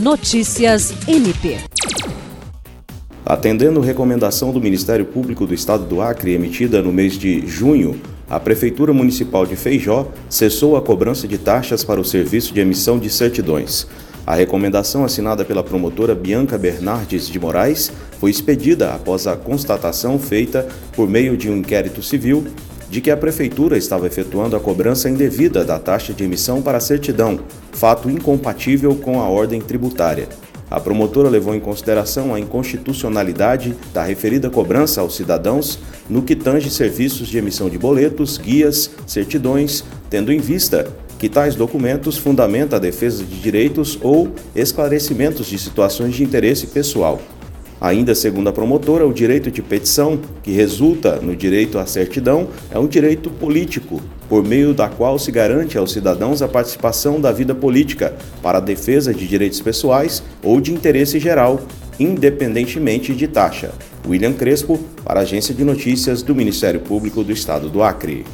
Notícias MP. Atendendo recomendação do Ministério Público do Estado do Acre, emitida no mês de junho, a Prefeitura Municipal de Feijó cessou a cobrança de taxas para o serviço de emissão de certidões. A recomendação assinada pela promotora Bianca Bernardes de Moraes foi expedida após a constatação feita por meio de um inquérito civil de que a Prefeitura estava efetuando a cobrança indevida da taxa de emissão para a certidão, fato incompatível com a ordem tributária. A promotora levou em consideração a inconstitucionalidade da referida cobrança aos cidadãos no que tange serviços de emissão de boletos, guias, certidões, tendo em vista que tais documentos fundamentam a defesa de direitos ou esclarecimentos de situações de interesse pessoal. Ainda segundo a promotora, o direito de petição, que resulta no direito à certidão, é um direito político, por meio da qual se garante aos cidadãos a participação da vida política para a defesa de direitos pessoais ou de interesse geral, independentemente de taxa. William Crespo, para a Agência de Notícias do Ministério Público do Estado do Acre.